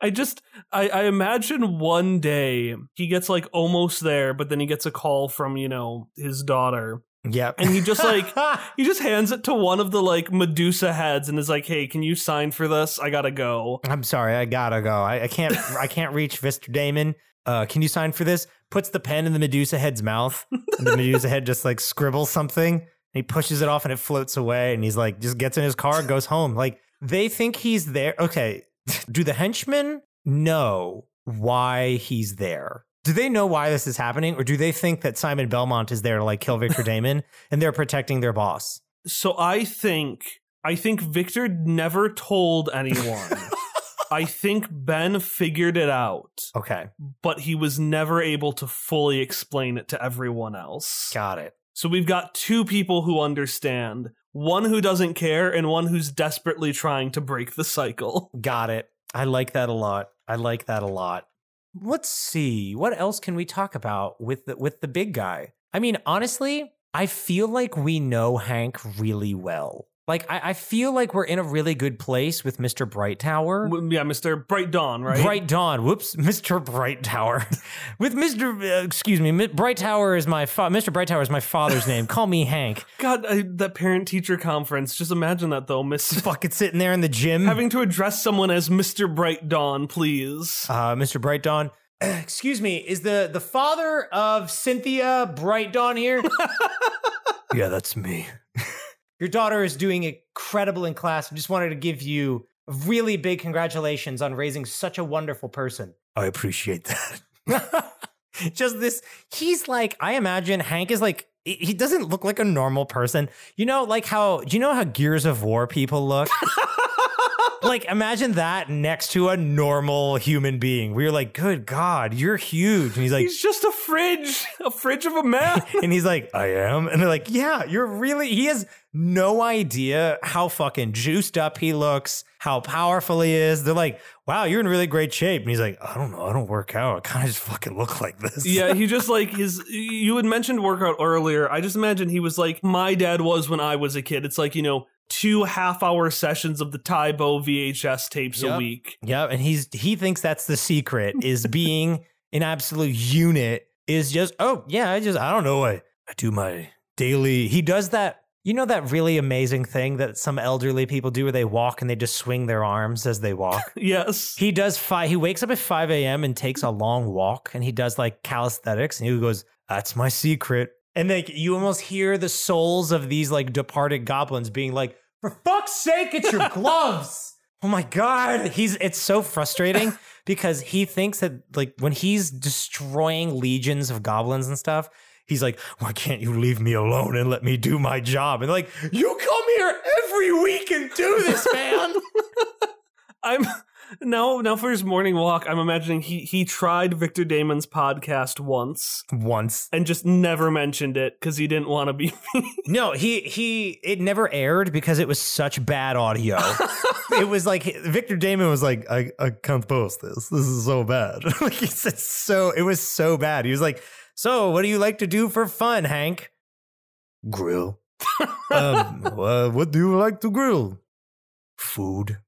I just I, I imagine one day he gets like almost there, but then he gets a call from, you know, his daughter. Yep. And he just like *laughs* he just hands it to one of the like Medusa heads and is like, Hey, can you sign for this? I gotta go. I'm sorry, I gotta go. I, I can't I can't reach Mr. Damon. Uh, can you sign for this? Puts the pen in the Medusa head's mouth. And the Medusa head just like scribbles something. And he pushes it off and it floats away. And he's like, just gets in his car and goes home. Like they think he's there. Okay. Do the henchmen know why he's there? Do they know why this is happening? Or do they think that Simon Belmont is there to like kill Victor *laughs* Damon and they're protecting their boss? So I think I think Victor never told anyone. *laughs* I think Ben figured it out, Okay. but he was never able to fully explain it to everyone else. Got it. So we've got two people who understand, one who doesn't care and one who's desperately trying to break the cycle. Got it. I like that a lot. I like that a lot. Let's see. What else can we talk about with the with the big guy? I mean, honestly, I feel like we know Hank really well. Like I, I feel like we're in a really good place with Mr. Bright Tower. Yeah, Mr. Bright Dawn, right? Bright Dawn. Whoops, *laughs* Mr. Bright Tower. *laughs* with Mr. Uh, excuse me, Bright Tower is my fa- Mr. Bright Tower is my father's name. Call me Hank. *laughs* God, I, that parent teacher conference. Just imagine that though, Miss Fucking sitting there in the gym. having to address someone as Mr. Bright Dawn, please. uh, Mr. Bright Dawn. *clears throat* Excuse me, is the the father of Cynthia Bright Dawn here? yeah, that's me. Your daughter is doing incredible in class. I just wanted to give you really big congratulations on raising such a wonderful person. I appreciate that. *laughs* *laughs* just this, he's like, I imagine Hank is like, he- he doesn't look like a normal person. You know, like how, do you know how Gears of War people look? *laughs* like imagine that next to a normal human being. We were like, good God, you're huge. And he's like, He's just a fridge, a fridge of a man. *laughs* and he's like, I am. And they're like, yeah, you're really, he has no idea how fucking juiced up he looks, how powerful he is. They're like, wow, you're in really great shape. And he's like, I don't know. I don't work out. I kind of just fucking look like this. yeah, he *laughs* just like his. You had mentioned workout earlier. I just imagine he was like my dad was when I was a kid. It's like you know two half hour sessions of the Tae Bo VHS tapes a week. Yeah, and he's he thinks that's the secret is *laughs* being an absolute unit is just oh yeah, I just I don't know I I do my daily he does that you know that really amazing thing that some elderly people do where they walk and they just swing their arms as they walk. *laughs* Yes. he does five he wakes up at 5 a.m. and takes a long walk and he does like calisthenics and he goes, That's my secret. And like you almost hear the souls of these like departed goblins being like, For fuck's sake, it's your *laughs* gloves. Oh my god. He's it's so frustrating *laughs* because he thinks that like when he's destroying legions of goblins and stuff, he's like, Why can't you leave me alone and let me do my job? And like, you come here every week and do this, man. *laughs* I'm now now for his morning walk. I'm imagining he he tried Victor Damon's podcast once Once. and just never mentioned it because he didn't want to be. *laughs* No, he he it never aired because it was such bad audio. *laughs* it was like Victor Damon was like, I, I can't post this. This is so bad. *laughs* like he said so it was so bad. He was like, So what do you like to do for fun, Hank? Grill. um, uh, what do you like to grill? Food.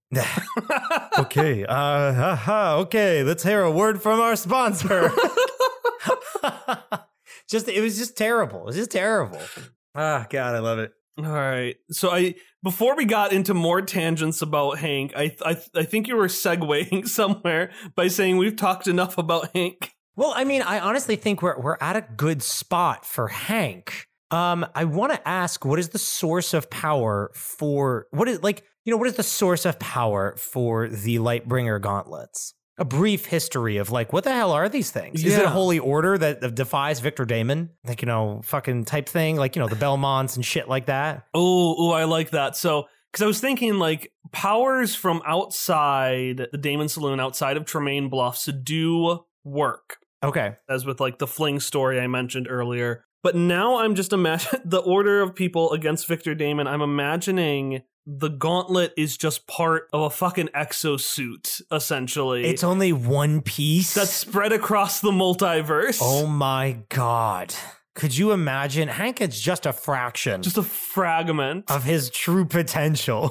Okay. Uh haha, okay, let's hear a word from our sponsor. *laughs* just it was just terrible. It was just terrible. Ah, God, I love it. All right. So I before we got into more tangents about Hank, I I I think you were segueing *laughs* somewhere by saying we've talked enough about Hank. Well, I mean, I honestly think we're we're at a good spot for Hank. Um, I want to ask, what is the source of power for what is like you know what is the source of power for the Lightbringer gauntlets? A brief history of like what the hell are these things? Is it a holy order that defies Victor Damon? Like you know, fucking type thing, like you know the Belmonts and shit like that. Oh, oh, I like that. So because I was thinking like powers from outside the Damon Saloon, outside of Tremaine Bluffs, do work. Okay, as with like the fling story I mentioned earlier. But now I'm just imagining *laughs* the order of people against Victor Damon. I'm imagining the gauntlet is just part of a fucking exosuit, essentially. it's only one piece. that's spread across the multiverse. oh my god. Could you imagine? Hank is just a fraction. just a fragment. of his true potential.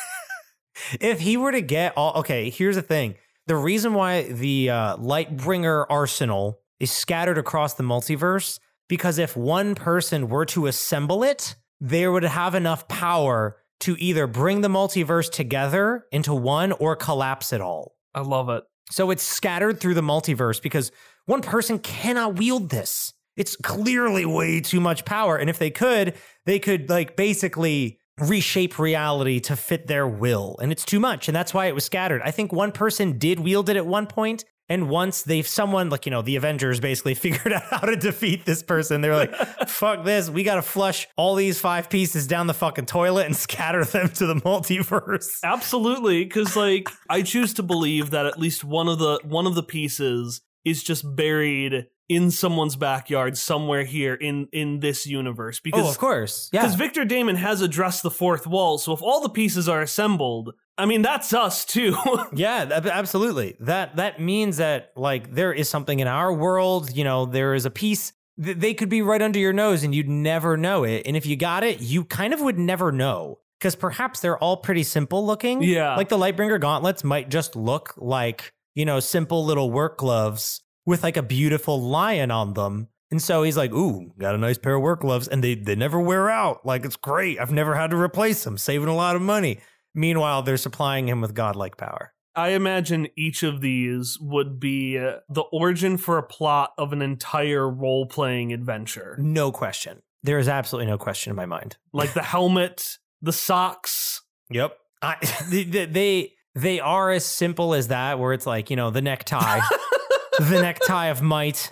*laughs* if he were to get all okay, here's the thing. The reason why the uh, Lightbringer arsenal is scattered across the multiverse because if one person were to assemble it, they would have enough power to either bring the multiverse together into one or collapse it all. I love it. So it's scattered through the multiverse because one person cannot wield this. It's clearly way too much power. And if they could, they could like basically reshape reality to fit their will. And it's too much. And that's why it was scattered. I think one person did wield it at one point, And once they've someone like, you know, the Avengers basically *laughs* figured out how to defeat this person, they're like, *laughs* fuck this. We got to flush all these five pieces down the fucking toilet and *laughs* scatter them to the multiverse. Absolutely, because like I choose to believe that at least one of the one of the pieces is just buried in someone's backyard somewhere here in in this universe. Oh, Because of course. Yeah. because Victor Damon has addressed the fourth wall, so if all the pieces are assembled, I mean that's us too. *laughs* Yeah, ab- absolutely. That that means that like there is something in our world, you know, there is a piece th- they could be right under your nose and you'd never know it. And if you got it, you kind of would never know because perhaps they're all pretty simple looking. Yeah. Like the Lightbringer gauntlets might just look like, you know, simple little work gloves with like a beautiful lion on them. And so he's like, ooh, got a nice pair of work gloves. And they, they never wear out. Like, it's great. I've never had to replace them, saving a lot of money. Meanwhile, they're supplying him with godlike power. I imagine each of these would be uh, the origin for a plot of an entire role playing adventure. No question. There is absolutely no question in my mind. Like the helmet, the socks. Yep. I, *laughs* they, they they are as simple as that, where it's like you know the necktie, *laughs* the necktie of might.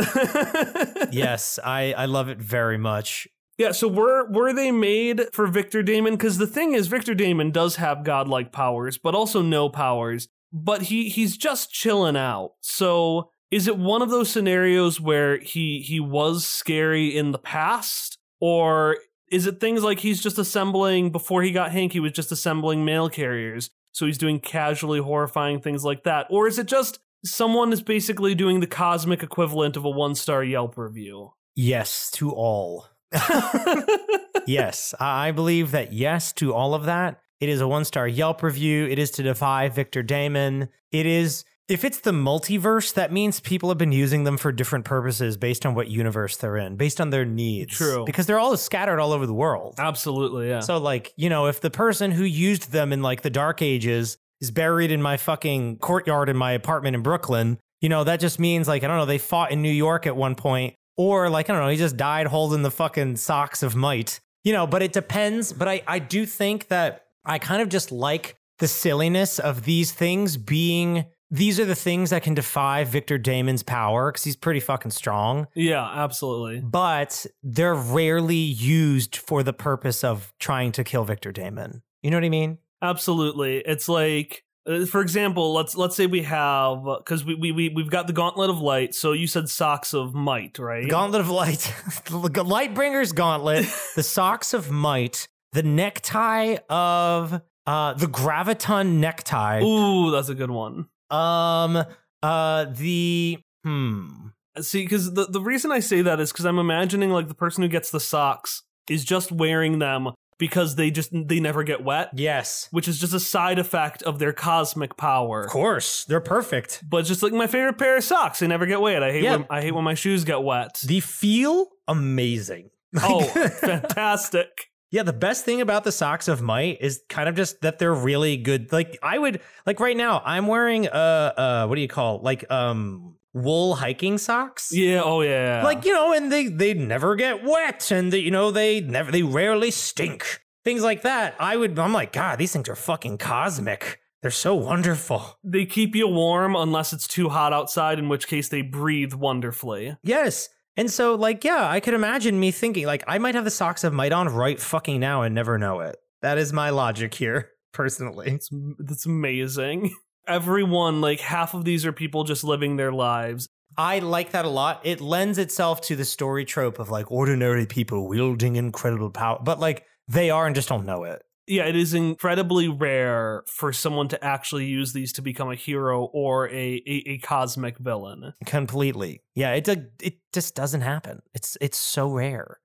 Yes, I I love it very much. Yeah, so were were they made for Victor Damon? Because the thing is, Victor Damon does have godlike powers, but also no powers. But he he's just chilling out. So is it one of those scenarios where he he was scary in the past, or is it things like he's just assembling before he got Hank? He was just assembling mail carriers, so he's doing casually horrifying things like that, or is it just someone is basically doing the cosmic equivalent of a one star Yelp review? Yes to all. *laughs* yes, I believe that yes to all of that. It is a one star Yelp review. It is to defy Victor Damon. It is, if it's the multiverse, that means people have been using them for different purposes based on what universe they're in, based on their needs. True. Because they're all scattered all over the world. Absolutely, yeah. So, like, you know, if the person who used them in like the dark ages is buried in my fucking courtyard in my apartment in Brooklyn, you know, that just means like, I don't know, they fought in New York at one point, or like, I don't know, he just died holding the fucking socks of might, you know, but it depends. But I, I do think that I kind of just like the silliness of these things being. These are the things that can defy Victor Damon's power because he's pretty fucking strong Yeah, absolutely. but they're rarely used for the purpose of trying to kill Victor Damon. You know what I mean? Absolutely. It's like uh, for example, let's let's say we have cuz we, we we we've got the gauntlet of light. So you said socks of might, right? Gauntlet of Light, *laughs* the Lightbringer's Gauntlet, *laughs* the Socks of Might, the necktie of uh the Graviton necktie, Ooh, that's a good one. um uh the hmm See, cuz the the reason I say that is cuz I'm imagining like the person who gets the socks is just wearing them because they just they never get wet, yes, which is just a side effect of their cosmic power. of course they're perfect. But it's just like my favorite pair of socks, they never get wet. I hate Yeah. when I hate when my shoes get wet. They feel amazing. *laughs* oh, fantastic. *laughs* Yeah, the best thing about the socks of might is kind of just that they're really good. Like I would like right now, I'm wearing uh uh what do you call like um wool hiking socks. Yeah, oh yeah. Like, you know, and they they never get wet and they, you know, they never they rarely stink. Things like that. I would I'm like, God, these things are fucking cosmic. They're so wonderful. they keep you warm unless it's too hot outside, in which case they breathe wonderfully. Yes. And so, like, yeah, I could imagine me thinking, like, I might have the socks of might on right fucking now and never know it. That is my logic here, *laughs* personally. It's that's amazing. *laughs* Everyone, like half of these are people just living their lives. I like that a lot. It lends itself to the story trope of like ordinary people wielding incredible power, but like they are and just don't know it. Yeah, it is incredibly rare for someone to actually use these to become a hero or a a, a cosmic villain. Completely. Yeah, it it just doesn't happen. It's it's so rare.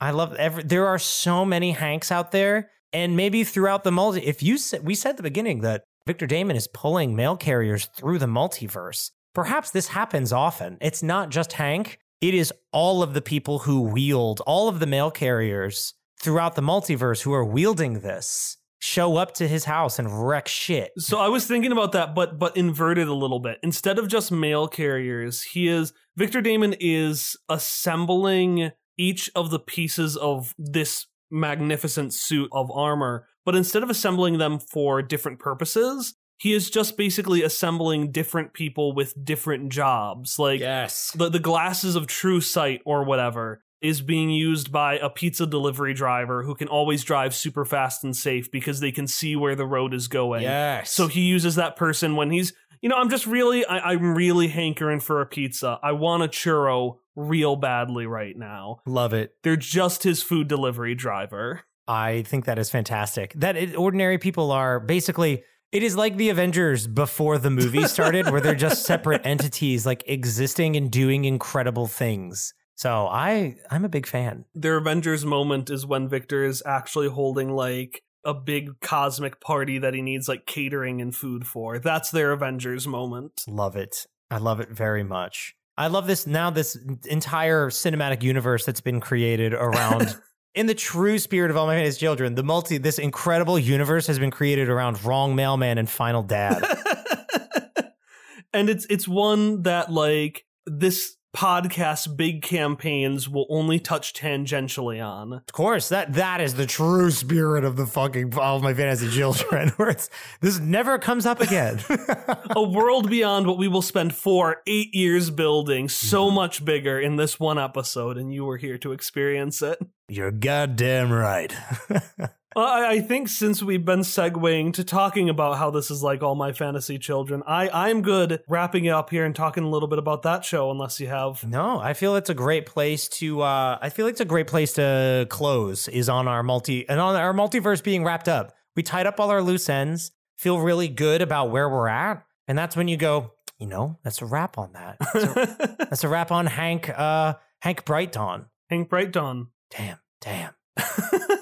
I love every there are so many Hanks out there and maybe throughout the multi if you said we said at the beginning that Victor Damon is pulling mail carriers through the multiverse. Perhaps this happens often. It's not just Hank. It is all of the people who wield all of the mail carriers throughout the multiverse who are wielding this show up to his house and wreck shit. So I was thinking about that, but but inverted a little bit. Instead of just mail carriers, he is Victor Damon is assembling each of the pieces of this magnificent suit of armor, but instead of assembling them for different purposes, he is just basically assembling different people with different jobs. Like Yes. the, the glasses of true sight or whatever is being used by a pizza delivery driver who can always drive super fast and safe because they can see where the road is going. Yes. So he uses that person when he's, you know, I'm just really, I, I'm really hankering for a pizza. I want a churro real badly right now. love it. They're just his food delivery driver. I think that is fantastic. That it, ordinary people are basically. It is like the Avengers before the movie started, where they're just *laughs* separate entities, like existing and doing incredible things. So I I'm a big fan. Their Avengers moment is when Victor is actually holding like a big cosmic party that he needs like catering and food for. That's their Avengers moment. Love it. I love it very much. I love this now this entire cinematic universe that's been created around *laughs* in the true spirit of all my fantasy children, the multi this incredible universe has been created around wrong mailman and final dad. *laughs* and it's it's one that like this podcast big campaigns will only touch tangentially on. Of course, that that is the true spirit of the fucking all of my fantasy children. *laughs* Where it's this never comes up again. *laughs* a world beyond what we will spend four, eight years building, so Mm-hmm. much bigger in this one episode, and you were here to experience it. You're goddamn right. *laughs* I, I think since we've been segueing to talking about how this is like all my fantasy children, I I'm good wrapping it up here and talking a little bit about that show. Unless you have no, I feel it's a great place to. Uh, I feel it's a great place to close. Is on our multi and on our multiverse being wrapped up. We tied up all our loose ends. Feel really good about where we're at, and that's when you go. You know, that's a wrap on that. That's a, *laughs* that's a wrap on Hank. Uh, Hank Bright Dawn. Hank Bright Dawn. Damn, damn. *laughs*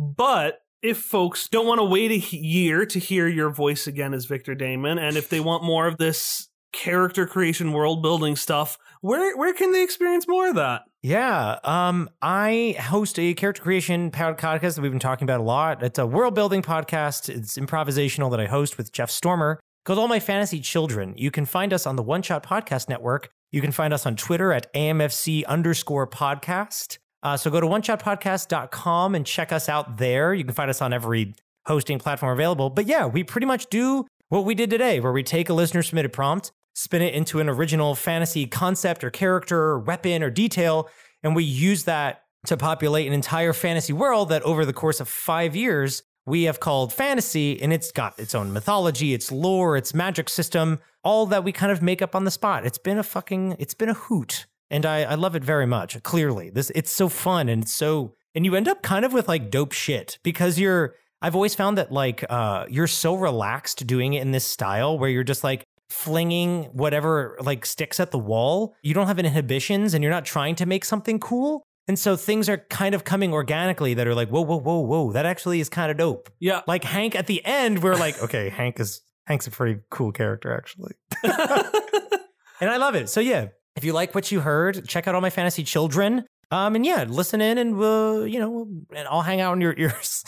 But if folks don't want to wait a year to hear your voice again as Victor Damon, and if they want more of this character creation, world building stuff, where where can they experience more of that? Yeah, um, I host a character creation podcast that we've been talking about a lot. It's a world building podcast. It's improvisational that I host with Jeff Stormer called All My Fantasy Children. You can find us on the One Shot Podcast Network. You can find us on Twitter at AMFC underscore podcast. Uh, so go to oneshotpodcast.com and check us out there. You can find us on every hosting platform available. But yeah, we pretty much do what we did today, where we take a listener submitted prompt, spin it into an original fantasy concept or character or weapon or detail, and we use that to populate an entire fantasy world that over the course of five years we have called fantasy, and it's got its own mythology, its lore, its magic system, all that we kind of make up on the spot. It's been a fucking, it's been a hoot, and I, I love it very much. Clearly, this it's so fun and it's so, and you end up kind of with like dope shit because you're. I've always found that like uh, you're so relaxed doing it in this style where you're just like flinging whatever like sticks at the wall. You don't have inhibitions and you're not trying to make something cool. And so things are kind of coming organically that are like, whoa, whoa, whoa, whoa, that actually is kind of dope. Yeah. Like Hank at the end, we're like, okay, Hank is Hank's a pretty cool character, actually. *laughs* *laughs* and I love it. So yeah, if you like what you heard, check out all my fantasy children. Um, and yeah, listen in and uh, you know, and I'll hang out in your ears.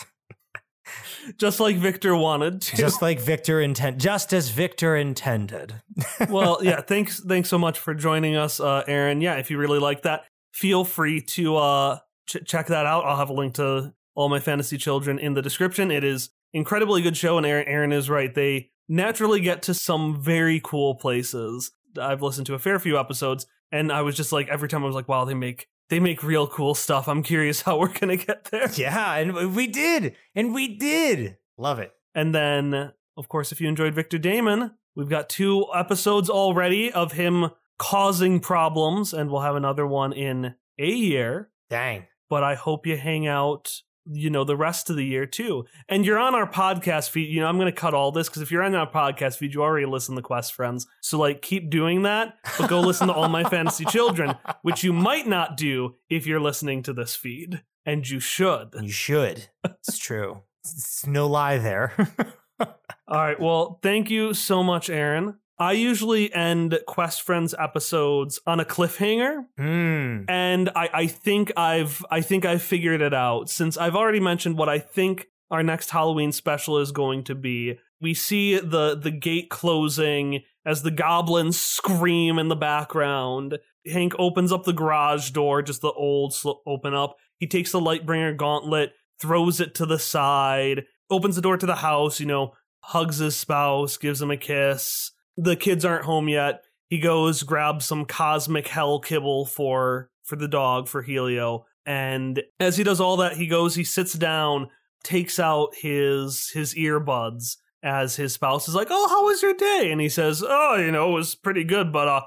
*laughs* Just like Victor wanted to. just like Victor intent just as Victor intended. *laughs* well, yeah, thanks thanks so much for joining us, uh, Aaron. Yeah, if you really like that, feel free to uh, ch- check that out. I'll have a link to all my fantasy children in the description. It is incredibly good show, and Aaron, Aaron is right. They naturally get to some very cool places. I've listened to a fair few episodes, and I was just like, every time I was like, wow, they make they make real cool stuff. I'm curious *laughs* how we're gonna get there. Yeah, and we did. And we did. Love it. And then, of course, if you enjoyed Victor Damon, we've got two episodes already of him causing problems, and we'll have another one in a year. Dang. But I hope you hang out, you know, the rest of the year too. And you're on our podcast feed. You know, I'm going to cut all this because if you're on our podcast feed, you already listen to Quest Friends. So, like, keep doing that, but go listen to All My Fantasy Children, *laughs* which you might not do if you're listening to this feed. And you should. You should. It's true. It's no lie there. *laughs* All right. Well, thank you so much, Aaron. I usually end Quest Friends episodes on a cliffhanger, Hmm. and I, I think I've I think I've figured it out since I've already mentioned what I think our next Halloween special is going to be. We see the the gate closing as the goblins scream in the background. Hank opens up the garage door, just the old sl- open up. He takes the Lightbringer gauntlet, throws it to the side, opens the door to the house. You know, hugs his spouse, gives him a kiss. The kids aren't home yet. He goes, grabs some cosmic hell kibble for for the dog for Helio, and as he does all that, he goes, he sits down, takes out his his earbuds as his spouse is like, "Oh, how was your day?" And he says, "Oh, you know, it was pretty good, but uh,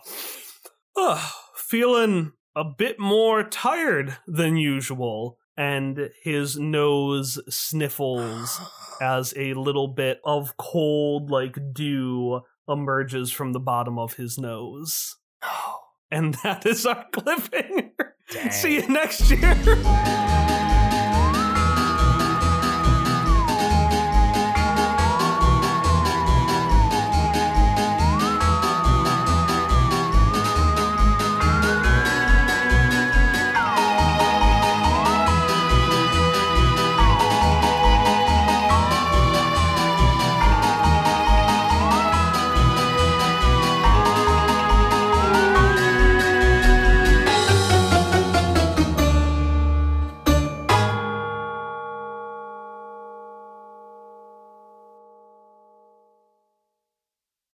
uh feeling a bit more tired than usual." And his nose sniffles *sighs* as a little bit of cold, like dew, emerges from the bottom of his nose. Oh. And that is our cliffhanger. See you next year. *laughs*